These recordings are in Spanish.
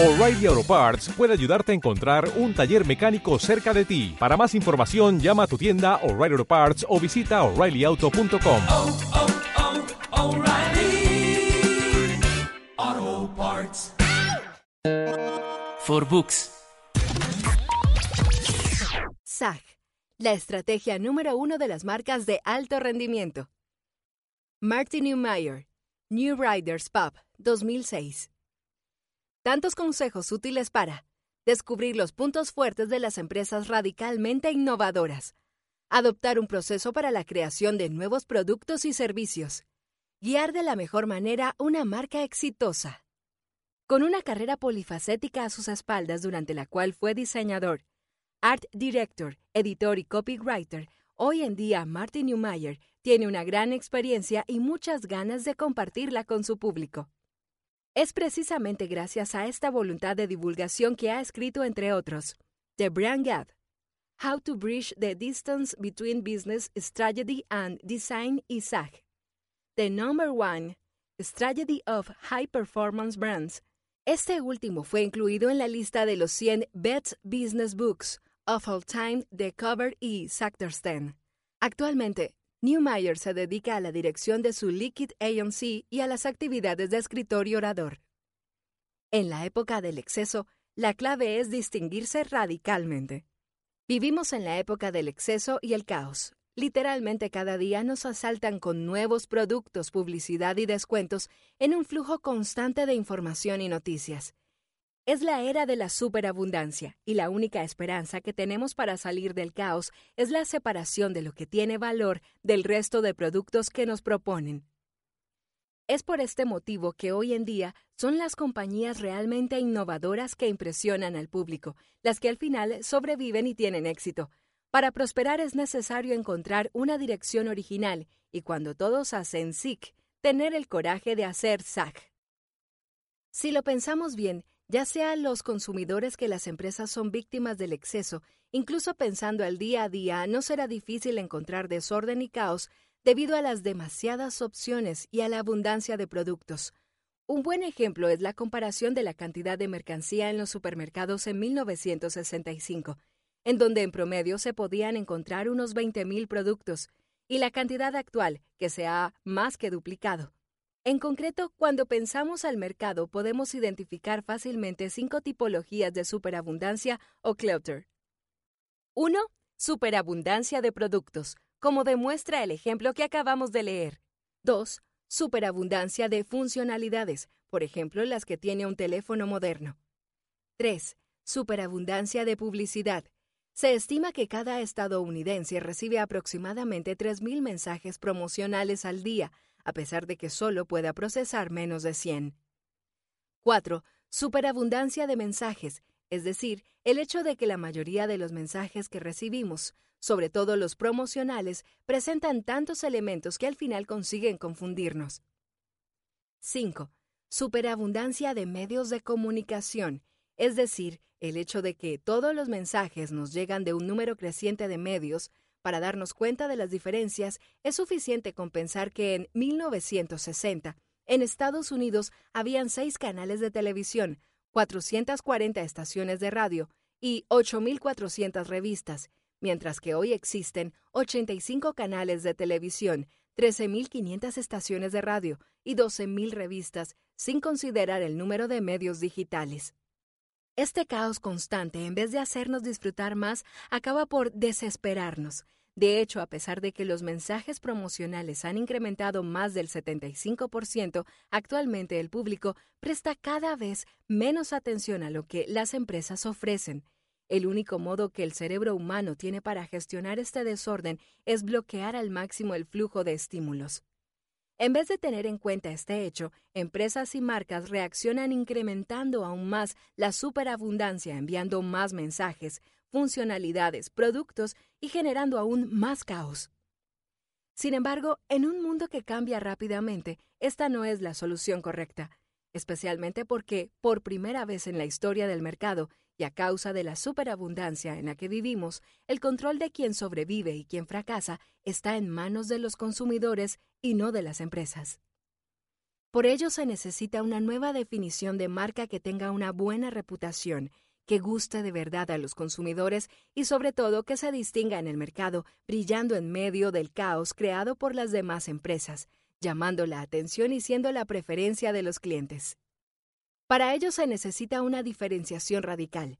O'Reilly Auto Parts puede ayudarte a encontrar un taller mecánico cerca de ti. Para más información, llama a tu tienda O'Reilly Auto Parts o visita oreillyauto.com. oh, oh, O'Reilly Auto Parts. For Books. SAG, la estrategia número uno de las marcas de alto rendimiento. Martin Neumeyer, New Riders Pub, 2006. Tantos consejos útiles para descubrir los puntos fuertes de las empresas radicalmente innovadoras, adoptar un proceso para la creación de nuevos productos y servicios, guiar de la mejor manera una marca exitosa. Con una carrera polifacética a sus espaldas durante la cual fue diseñador, art director, editor y copywriter, hoy en día Martin Neumeyer tiene una gran experiencia y muchas ganas de compartirla con su público. Es precisamente gracias a esta voluntad de divulgación que ha escrito, entre otros, The Brand Gap, How to Bridge the Distance Between Business Strategy and Design y SAG, The Number One, Strategy of High Performance Brands. Este último fue incluido en la lista de los 100 Best Business Books of All Time de Cover y Sachtersten. Actualmente, Newmeyer se dedica a la dirección de su Liquid ANC y a las actividades de escritor y orador. En la época del exceso, la clave es distinguirse radicalmente. Vivimos en la época del exceso y el caos. Literalmente cada día nos asaltan con nuevos productos, publicidad y descuentos en un flujo constante de información y noticias. Es la era de la superabundancia y la única esperanza que tenemos para salir del caos es la separación de lo que tiene valor del resto de productos que nos proponen. Es por este motivo que hoy en día son las compañías realmente innovadoras que impresionan al público, las que al final sobreviven y tienen éxito. Para prosperar es necesario encontrar una dirección original y cuando todos hacen SIC, tener el coraje de hacer SAC. Si lo pensamos bien, ya sea los consumidores que las empresas son víctimas del exceso, incluso pensando al día a día, no será difícil encontrar desorden y caos debido a las demasiadas opciones y a la abundancia de productos. Un buen ejemplo es la comparación de la cantidad de mercancía en los supermercados en 1965, en donde en promedio se podían encontrar unos 20.000 productos, y la cantidad actual, que se ha más que duplicado. En concreto, cuando pensamos al mercado podemos identificar fácilmente cinco tipologías de superabundancia o clutter. 1. Superabundancia de productos, como demuestra el ejemplo que acabamos de leer. 2. Superabundancia de funcionalidades, por ejemplo las que tiene un teléfono moderno. 3. Superabundancia de publicidad. Se estima que cada estadounidense recibe aproximadamente 3.000 mensajes promocionales al día, a pesar de que solo pueda procesar menos de 100. 4. Superabundancia de mensajes, es decir, el hecho de que la mayoría de los mensajes que recibimos, sobre todo los promocionales, presentan tantos elementos que al final consiguen confundirnos. 5. Superabundancia de medios de comunicación, es decir, el hecho de que todos los mensajes nos llegan de un número creciente de medios, para darnos cuenta de las diferencias, es suficiente con pensar que en 1960, en Estados Unidos, habían seis canales de televisión, 440 estaciones de radio y 8.400 revistas, mientras que hoy existen 85 canales de televisión, 13.500 estaciones de radio y 12.000 revistas, sin considerar el número de medios digitales. Este caos constante, en vez de hacernos disfrutar más, acaba por desesperarnos. De hecho, a pesar de que los mensajes promocionales han incrementado más del 75%, actualmente el público presta cada vez menos atención a lo que las empresas ofrecen. El único modo que el cerebro humano tiene para gestionar este desorden es bloquear al máximo el flujo de estímulos. En vez de tener en cuenta este hecho, empresas y marcas reaccionan incrementando aún más la superabundancia, enviando más mensajes, funcionalidades, productos y generando aún más caos. Sin embargo, en un mundo que cambia rápidamente, esta no es la solución correcta, especialmente porque, por primera vez en la historia del mercado, y a causa de la superabundancia en la que vivimos, el control de quién sobrevive y quién fracasa está en manos de los consumidores y no de las empresas. Por ello se necesita una nueva definición de marca que tenga una buena reputación, que guste de verdad a los consumidores y sobre todo que se distinga en el mercado, brillando en medio del caos creado por las demás empresas, llamando la atención y siendo la preferencia de los clientes. Para ello se necesita una diferenciación radical.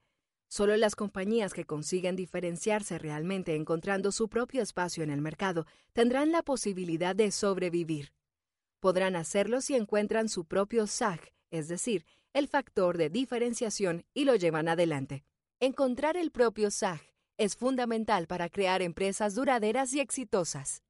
Solo las compañías que consiguen diferenciarse realmente encontrando su propio espacio en el mercado tendrán la posibilidad de sobrevivir. Podrán hacerlo si encuentran su propio SAG, es decir, el factor de diferenciación y lo llevan adelante. Encontrar el propio SAG es fundamental para crear empresas duraderas y exitosas.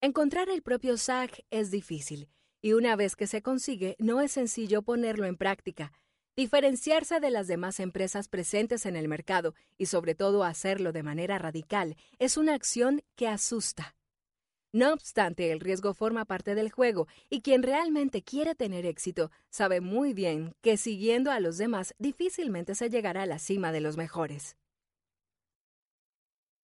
Encontrar el propio SAG es difícil, y una vez que se consigue, no es sencillo ponerlo en práctica. Diferenciarse de las demás empresas presentes en el mercado y sobre todo hacerlo de manera radical es una acción que asusta. No obstante, el riesgo forma parte del juego y quien realmente quiere tener éxito sabe muy bien que siguiendo a los demás difícilmente se llegará a la cima de los mejores.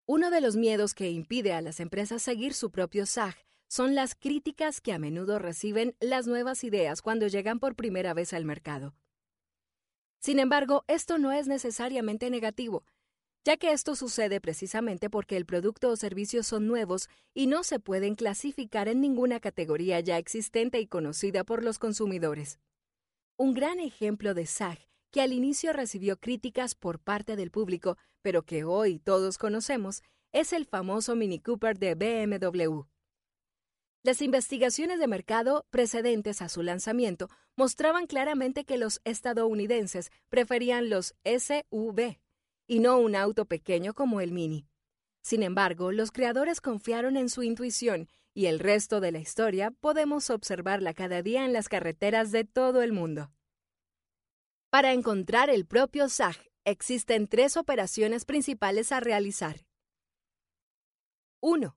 Uno de los miedos que impide a las empresas seguir su propio SAG son las críticas que a menudo reciben las nuevas ideas cuando llegan por primera vez al mercado. Sin embargo, esto no es necesariamente negativo, ya que esto sucede precisamente porque el producto o servicio son nuevos y no se pueden clasificar en ninguna categoría ya existente y conocida por los consumidores. Un gran ejemplo de SAG que al inicio recibió críticas por parte del público, pero que hoy todos conocemos, es el famoso Mini Cooper de BMW. Las investigaciones de mercado precedentes a su lanzamiento mostraban claramente que los estadounidenses preferían los SUV, y no un auto pequeño como el Mini. Sin embargo, los creadores confiaron en su intuición y el resto de la historia podemos observarla cada día en las carreteras de todo el mundo. Para encontrar el propio SAG, existen tres operaciones principales a realizar. 1.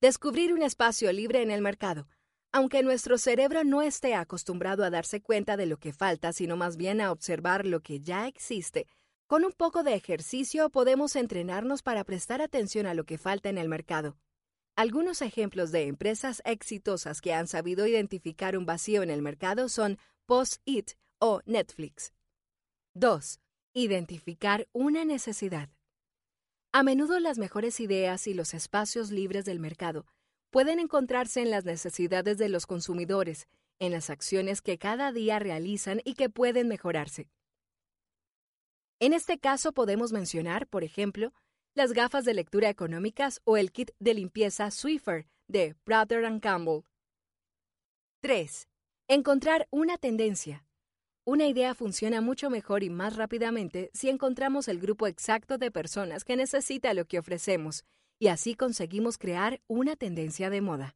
Descubrir un espacio libre en el mercado. Aunque nuestro cerebro no esté acostumbrado a darse cuenta de lo que falta, sino más bien a observar lo que ya existe, con un poco de ejercicio podemos entrenarnos para prestar atención a lo que falta en el mercado. Algunos ejemplos de empresas exitosas que han sabido identificar un vacío en el mercado son Post-it o Netflix. 2. Identificar una necesidad. A menudo las mejores ideas y los espacios libres del mercado pueden encontrarse en las necesidades de los consumidores, en las acciones que cada día realizan y que pueden mejorarse. En este caso podemos mencionar, por ejemplo, las gafas de lectura económicas o el kit de limpieza Swiffer de Procter Campbell. 3. Encontrar una tendencia. Una idea funciona mucho mejor y más rápidamente si encontramos el grupo exacto de personas que necesita lo que ofrecemos, y así conseguimos crear una tendencia de moda.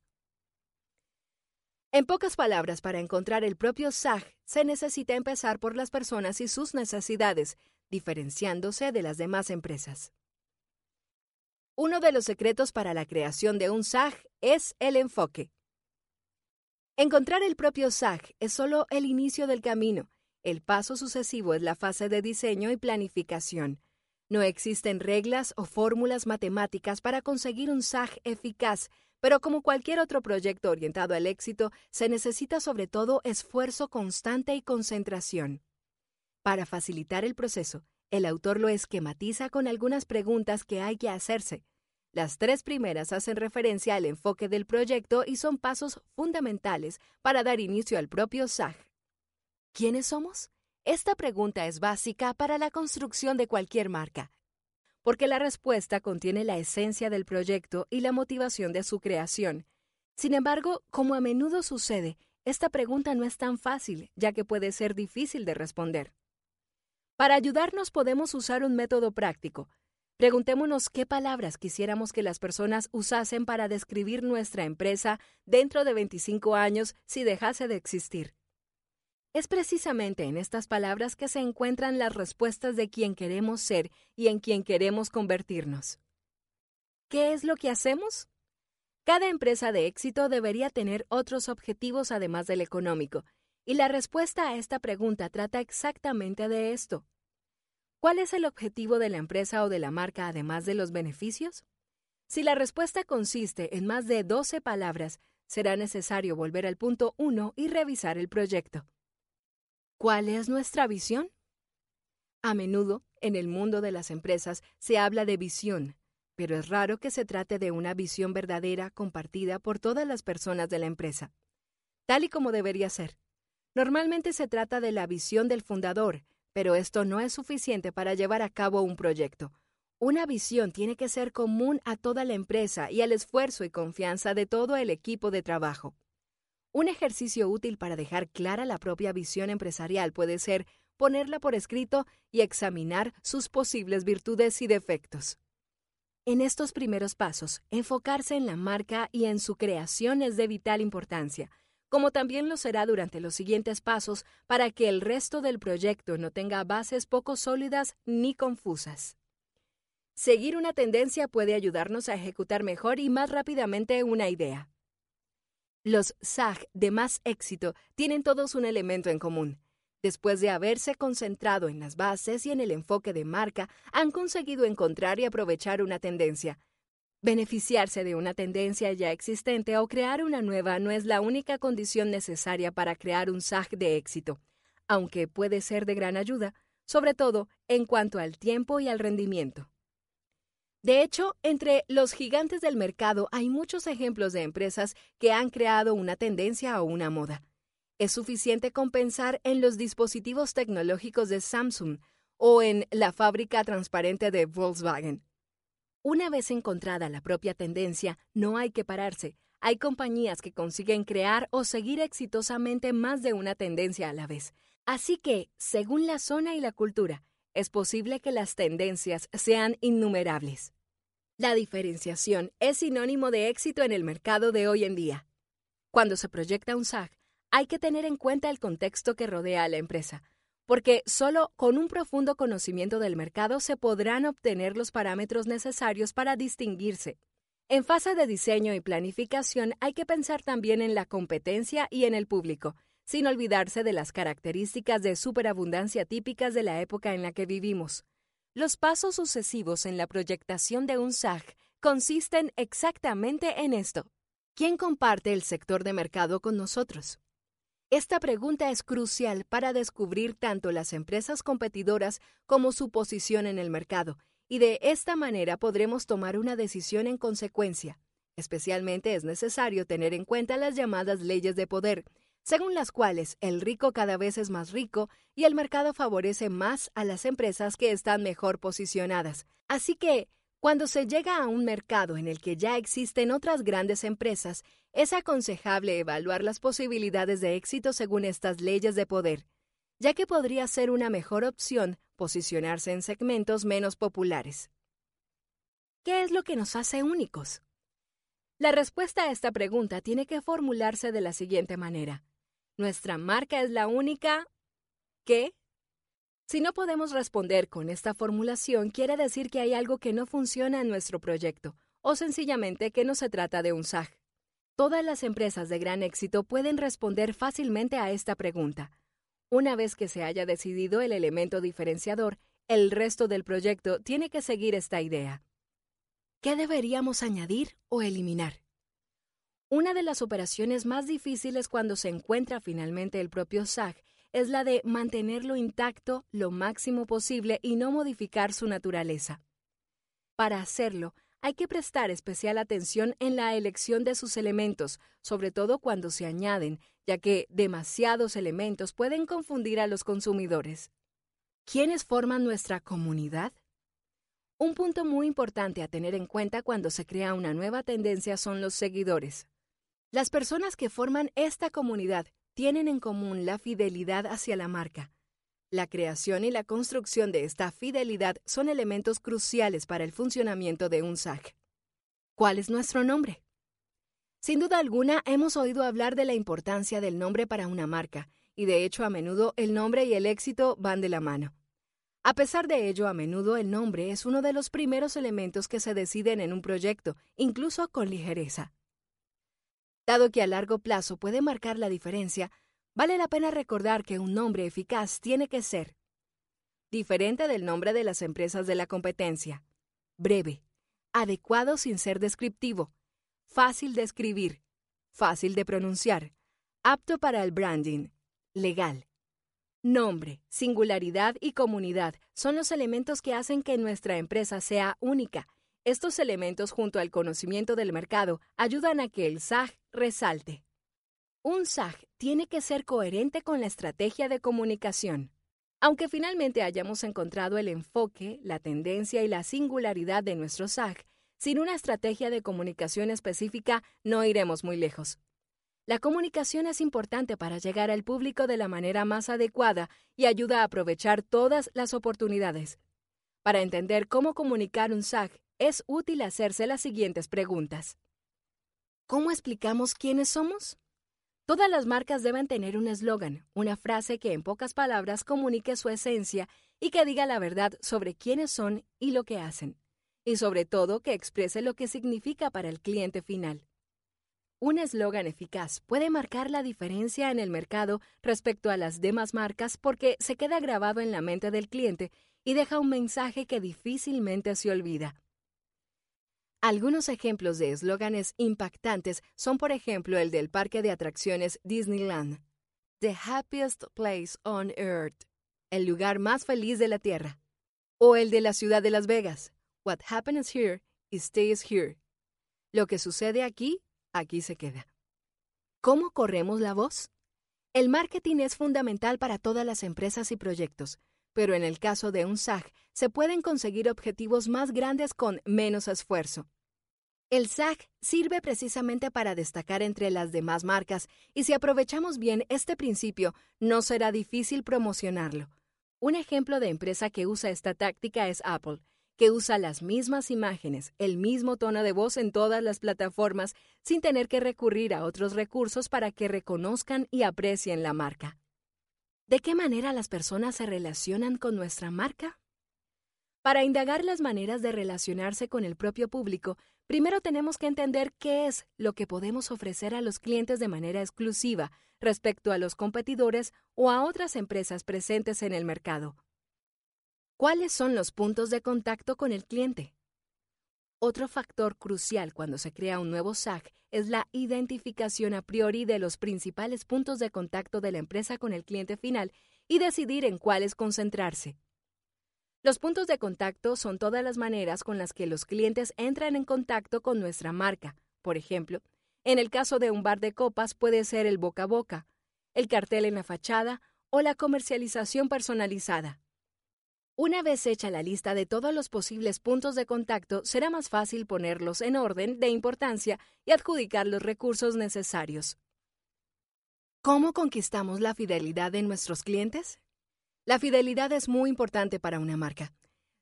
En pocas palabras, para encontrar el propio SAG, se necesita empezar por las personas y sus necesidades, diferenciándose de las demás empresas. Uno de los secretos para la creación de un SAG es el enfoque. Encontrar el propio SAG es solo el inicio del camino. El paso sucesivo es la fase de diseño y planificación. No existen reglas o fórmulas matemáticas para conseguir un SAG eficaz, pero como cualquier otro proyecto orientado al éxito, se necesita sobre todo esfuerzo constante y concentración. Para facilitar el proceso, el autor lo esquematiza con algunas preguntas que hay que hacerse. Las tres primeras hacen referencia al enfoque del proyecto y son pasos fundamentales para dar inicio al propio SAG. ¿Quiénes somos? Esta pregunta es básica para la construcción de cualquier marca, porque la respuesta contiene la esencia del proyecto y la motivación de su creación. Sin embargo, como a menudo sucede, esta pregunta no es tan fácil, ya que puede ser difícil de responder. Para ayudarnos podemos usar un método práctico. Preguntémonos qué palabras quisiéramos que las personas usasen para describir nuestra empresa dentro de 25 años si dejase de existir. Es precisamente en estas palabras que se encuentran las respuestas de quien queremos ser y en quien queremos convertirnos. ¿Qué es lo que hacemos? Cada empresa de éxito debería tener otros objetivos además del económico, y la respuesta a esta pregunta trata exactamente de esto. ¿Cuál es el objetivo de la empresa o de la marca además de los beneficios? Si la respuesta consiste en más de 12 palabras, será necesario volver al punto 1 y revisar el proyecto. ¿Cuál es nuestra visión? A menudo, en el mundo de las empresas, se habla de visión, pero es raro que se trate de una visión verdadera compartida por todas las personas de la empresa, tal y como debería ser. Normalmente se trata de la visión del fundador, pero esto no es suficiente para llevar a cabo un proyecto. Una visión tiene que ser común a toda la empresa y al esfuerzo y confianza de todo el equipo de trabajo. Un ejercicio útil para dejar clara la propia visión empresarial puede ser ponerla por escrito y examinar sus posibles virtudes y defectos. En estos primeros pasos, enfocarse en la marca y en su creación es de vital importancia, como también lo será durante los siguientes pasos para que el resto del proyecto no tenga bases poco sólidas ni confusas. Seguir una tendencia puede ayudarnos a ejecutar mejor y más rápidamente una idea. Los SAG de más éxito tienen todos un elemento en común. Después de haberse concentrado en las bases y en el enfoque de marca, han conseguido encontrar y aprovechar una tendencia. Beneficiarse de una tendencia ya existente o crear una nueva no es la única condición necesaria para crear un SAG de éxito, aunque puede ser de gran ayuda, sobre todo en cuanto al tiempo y al rendimiento. De hecho, entre los gigantes del mercado hay muchos ejemplos de empresas que han creado una tendencia o una moda. Es suficiente con pensar en los dispositivos tecnológicos de Samsung o en la fábrica transparente de Volkswagen. Una vez encontrada la propia tendencia, no hay que pararse. Hay compañías que consiguen crear o seguir exitosamente más de una tendencia a la vez. Así que, según la zona y la cultura, es posible que las tendencias sean innumerables. La diferenciación es sinónimo de éxito en el mercado de hoy en día. Cuando se proyecta un SAG, hay que tener en cuenta el contexto que rodea a la empresa, porque solo con un profundo conocimiento del mercado se podrán obtener los parámetros necesarios para distinguirse. En fase de diseño y planificación hay que pensar también en la competencia y en el público, sin olvidarse de las características de superabundancia típicas de la época en la que vivimos. Los pasos sucesivos en la proyectación de un SAG consisten exactamente en esto. ¿Quién comparte el sector de mercado con nosotros? Esta pregunta es crucial para descubrir tanto las empresas competidoras como su posición en el mercado, y de esta manera podremos tomar una decisión en consecuencia. Especialmente es necesario tener en cuenta las llamadas leyes de poder, según las cuales el rico cada vez es más rico y el mercado favorece más a las empresas que están mejor posicionadas. Así que, cuando se llega a un mercado en el que ya existen otras grandes empresas, es aconsejable evaluar las posibilidades de éxito según estas leyes de poder, ya que podría ser una mejor opción posicionarse en segmentos menos populares. ¿Qué es lo que nos hace únicos? La respuesta a esta pregunta tiene que formularse de la siguiente manera. ¿Nuestra marca es la única que? Si no podemos responder con esta formulación, quiere decir que hay algo que no funciona en nuestro proyecto, o sencillamente que no se trata de un SAG. Todas las empresas de gran éxito pueden responder fácilmente a esta pregunta. Una vez que se haya decidido el elemento diferenciador, el resto del proyecto tiene que seguir esta idea. ¿Qué deberíamos añadir o eliminar? Una de las operaciones más difíciles cuando se encuentra finalmente el propio SAG es la de mantenerlo intacto lo máximo posible y no modificar su naturaleza. Para hacerlo, hay que prestar especial atención en la elección de sus elementos, sobre todo cuando se añaden, ya que demasiados elementos pueden confundir a los consumidores. ¿Quiénes forman nuestra comunidad? Un punto muy importante a tener en cuenta cuando se crea una nueva tendencia son los seguidores. Las personas que forman esta comunidad tienen en común la fidelidad hacia la marca. La creación y la construcción de esta fidelidad son elementos cruciales para el funcionamiento de un SAC. ¿Cuál es nuestro nombre? Sin duda alguna, hemos oído hablar de la importancia del nombre para una marca, y de hecho a menudo el nombre y el éxito van de la mano. A pesar de ello, a menudo el nombre es uno de los primeros elementos que se deciden en un proyecto, incluso con ligereza. Dado que a largo plazo puede marcar la diferencia, vale la pena recordar que un nombre eficaz tiene que ser diferente del nombre de las empresas de la competencia, breve, adecuado sin ser descriptivo, fácil de escribir, fácil de pronunciar, apto para el branding, legal. Nombre, singularidad y comunidad son los elementos que hacen que nuestra empresa sea única. Estos elementos, junto al conocimiento del mercado, ayudan a que el SAG resalte. Un SAG tiene que ser coherente con la estrategia de comunicación. Aunque finalmente hayamos encontrado el enfoque, la tendencia y la singularidad de nuestro SAG, sin una estrategia de comunicación específica no iremos muy lejos. La comunicación es importante para llegar al público de la manera más adecuada y ayuda a aprovechar todas las oportunidades. Para entender cómo comunicar un SAG, es útil hacerse las siguientes preguntas. ¿Cómo explicamos quiénes somos? Todas las marcas deben tener un eslogan, una frase que en pocas palabras comunique su esencia y que diga la verdad sobre quiénes son y lo que hacen, y sobre todo que exprese lo que significa para el cliente final. Un eslogan eficaz puede marcar la diferencia en el mercado respecto a las demás marcas porque se queda grabado en la mente del cliente y deja un mensaje que difícilmente se olvida. Algunos ejemplos de eslóganes impactantes son, por ejemplo, el del parque de atracciones Disneyland, The Happiest Place on Earth, el lugar más feliz de la Tierra, o el de la ciudad de Las Vegas, What happens here stays here. Lo que sucede aquí, aquí se queda. ¿Cómo corremos la voz? El marketing es fundamental para todas las empresas y proyectos, pero en el caso de un SAG se pueden conseguir objetivos más grandes con menos esfuerzo. El SAG sirve precisamente para destacar entre las demás marcas y si aprovechamos bien este principio, no será difícil promocionarlo. Un ejemplo de empresa que usa esta táctica es Apple, que usa las mismas imágenes, el mismo tono de voz en todas las plataformas sin tener que recurrir a otros recursos para que reconozcan y aprecien la marca. ¿De qué manera las personas se relacionan con nuestra marca? Para indagar las maneras de relacionarse con el propio público, primero tenemos que entender qué es lo que podemos ofrecer a los clientes de manera exclusiva respecto a los competidores o a otras empresas presentes en el mercado. ¿Cuáles son los puntos de contacto con el cliente? Otro factor crucial cuando se crea un nuevo SAG es la identificación a priori de los principales puntos de contacto de la empresa con el cliente final y decidir en cuáles concentrarse. Los puntos de contacto son todas las maneras con las que los clientes entran en contacto con nuestra marca. Por ejemplo, en el caso de un bar de copas puede ser el boca a boca, el cartel en la fachada o la comercialización personalizada. Una vez hecha la lista de todos los posibles puntos de contacto, será más fácil ponerlos en orden de importancia y adjudicar los recursos necesarios. ¿Cómo conquistamos la fidelidad de nuestros clientes? La fidelidad es muy importante para una marca.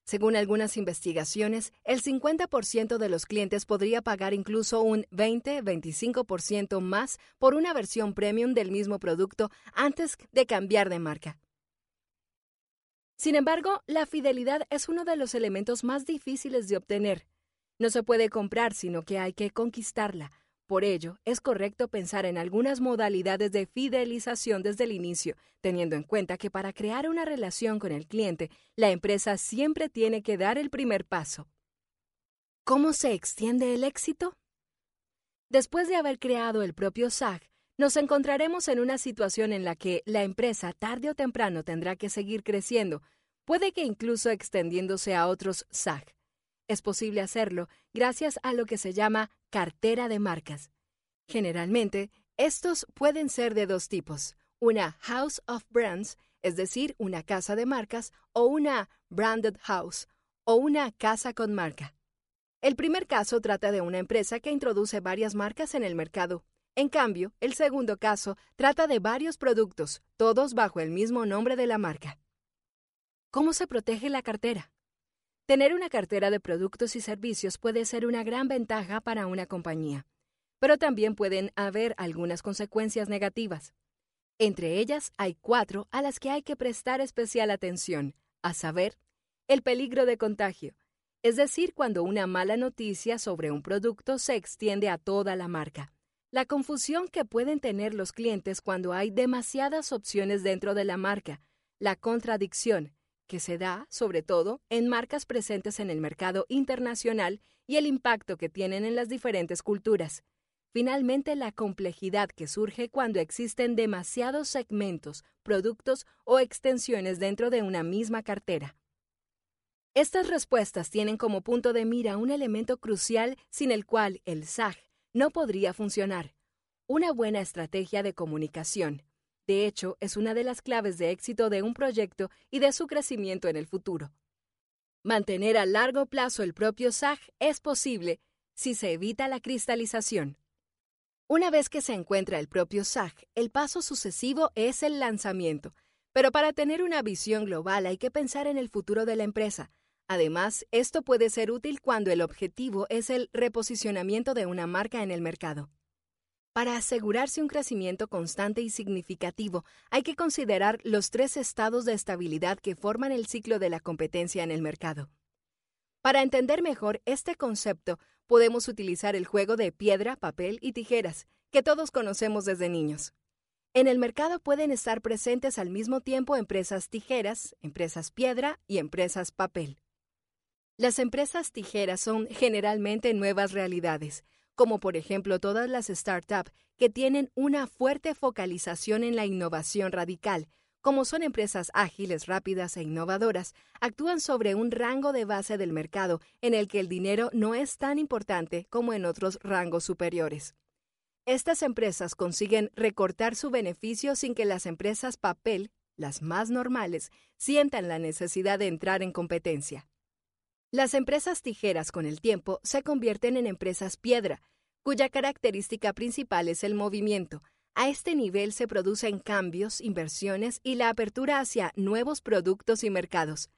Según algunas investigaciones, el 50% de los clientes podría pagar incluso un 20-25% más por una versión premium del mismo producto antes de cambiar de marca. Sin embargo, la fidelidad es uno de los elementos más difíciles de obtener. No se puede comprar, sino que hay que conquistarla. Por ello, es correcto pensar en algunas modalidades de fidelización desde el inicio, teniendo en cuenta que para crear una relación con el cliente, la empresa siempre tiene que dar el primer paso. ¿Cómo se extiende el éxito? Después de haber creado el propio SAG, nos encontraremos en una situación en la que la empresa tarde o temprano tendrá que seguir creciendo, puede que incluso extendiéndose a otros SAG. Es posible hacerlo gracias a lo que se llama cartera de marcas. Generalmente, estos pueden ser de dos tipos, una House of Brands, es decir, una casa de marcas, o una Branded House, o una casa con marca. El primer caso trata de una empresa que introduce varias marcas en el mercado en cambio, el segundo caso trata de varios productos, todos bajo el mismo nombre de la marca. ¿Cómo se protege la cartera? Tener una cartera de productos y servicios puede ser una gran ventaja para una compañía, pero también pueden haber algunas consecuencias negativas. Entre ellas hay cuatro a las que hay que prestar especial atención, a saber, el peligro de contagio, es decir, cuando una mala noticia sobre un producto se extiende a toda la marca. La confusión que pueden tener los clientes cuando hay demasiadas opciones dentro de la marca. La contradicción, que se da, sobre todo, en marcas presentes en el mercado internacional y el impacto que tienen en las diferentes culturas. finalmente la complejidad que surge cuando existen demasiados segmentos, productos o extensiones dentro de una misma cartera. Estas respuestas tienen como punto de mira un elemento crucial sin el cual el SAG no podría funcionar, una buena estrategia de comunicación. De hecho, es una de las claves de éxito de un proyecto y de su crecimiento en el futuro. Mantener a largo plazo el propio SAG es posible si se evita la cristalización. Una vez que se encuentra el propio SAG, el paso sucesivo es el lanzamiento. Pero para tener una visión global hay que pensar en el futuro de la empresa, Además, esto puede ser útil cuando el objetivo es el reposicionamiento de una marca en el mercado. Para asegurarse un crecimiento constante y significativo, hay que considerar los tres estados de estabilidad que forman el ciclo de la competencia en el mercado. Para entender mejor este concepto, podemos utilizar el juego de piedra, papel y tijeras, que todos conocemos desde niños. En el mercado pueden estar presentes al mismo tiempo empresas tijeras, empresas piedra y empresas papel. Las empresas tijeras son generalmente nuevas realidades, como por ejemplo todas las startups que tienen una fuerte focalización en la innovación radical, como son empresas ágiles, rápidas e innovadoras, actúan sobre un rango de base del mercado en el que el dinero no es tan importante como en otros rangos superiores. Estas empresas consiguen recortar su beneficio sin que las empresas papel, las más normales, sientan la necesidad de entrar en competencia. Las empresas tijeras con el tiempo se convierten en empresas piedra, cuya característica principal es el movimiento. A este nivel se producen cambios, inversiones y la apertura hacia nuevos productos y mercados.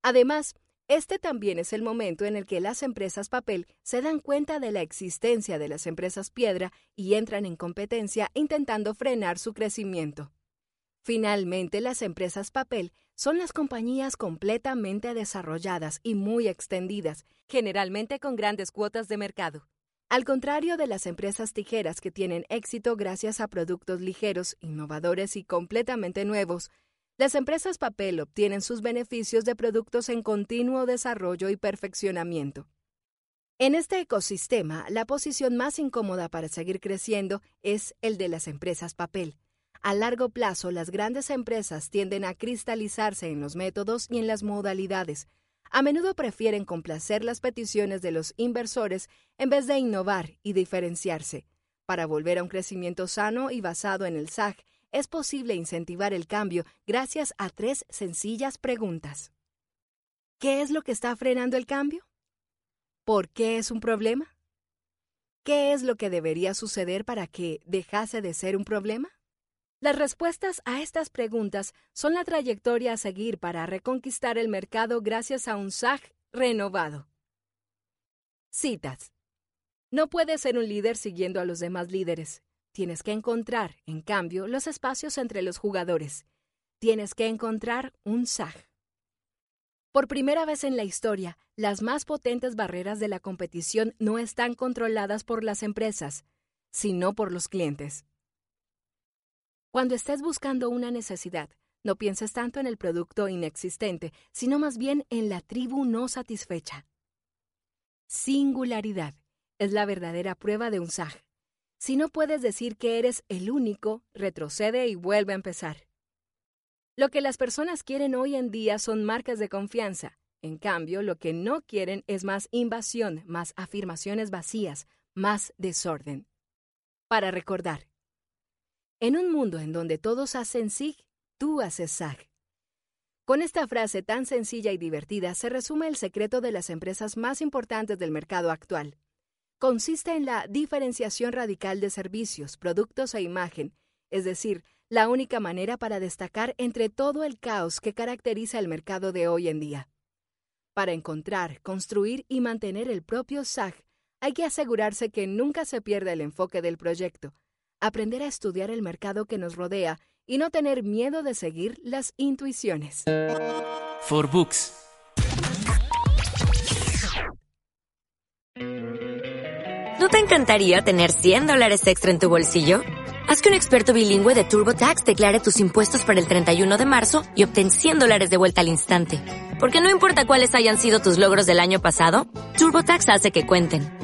Además, este también es el momento en el que las empresas papel se dan cuenta de la existencia de las empresas piedra y entran en competencia intentando frenar su crecimiento. Finalmente, las empresas papel son las compañías completamente desarrolladas y muy extendidas, generalmente con grandes cuotas de mercado. Al contrario de las empresas tijeras que tienen éxito gracias a productos ligeros, innovadores y completamente nuevos, las empresas papel obtienen sus beneficios de productos en continuo desarrollo y perfeccionamiento. En este ecosistema, la posición más incómoda para seguir creciendo es el de las empresas papel. A largo plazo, las grandes empresas tienden a cristalizarse en los métodos y en las modalidades. A menudo prefieren complacer las peticiones de los inversores en vez de innovar y diferenciarse. Para volver a un crecimiento sano y basado en el SAG, es posible incentivar el cambio gracias a tres sencillas preguntas. ¿Qué es lo que está frenando el cambio? ¿Por qué es un problema? ¿Qué es lo que debería suceder para que dejase de ser un problema? Las respuestas a estas preguntas son la trayectoria a seguir para reconquistar el mercado gracias a un SAG renovado. Citas. No puedes ser un líder siguiendo a los demás líderes. Tienes que encontrar, en cambio, los espacios entre los jugadores. Tienes que encontrar un SAG. Por primera vez en la historia, las más potentes barreras de la competición no están controladas por las empresas, sino por los clientes. Cuando estés buscando una necesidad, no pienses tanto en el producto inexistente, sino más bien en la tribu no satisfecha. Singularidad es la verdadera prueba de un SAG. Si no puedes decir que eres el único, retrocede y vuelve a empezar. Lo que las personas quieren hoy en día son marcas de confianza. En cambio, lo que no quieren es más invasión, más afirmaciones vacías, más desorden. Para recordar, en un mundo en donde todos hacen SIG, tú haces SAG. Con esta frase tan sencilla y divertida se resume el secreto de las empresas más importantes del mercado actual. Consiste en la diferenciación radical de servicios, productos e imagen, es decir, la única manera para destacar entre todo el caos que caracteriza el mercado de hoy en día. Para encontrar, construir y mantener el propio SAG, hay que asegurarse que nunca se pierda el enfoque del proyecto, aprender a estudiar el mercado que nos rodea y no tener miedo de seguir las intuiciones. For Books. ¿No te encantaría tener 100 dólares extra en tu bolsillo? Haz que un experto bilingüe de TurboTax declare tus impuestos para el 31 de marzo y obtén 100 dólares de vuelta al instante. Porque no importa cuáles hayan sido tus logros del año pasado, TurboTax hace que cuenten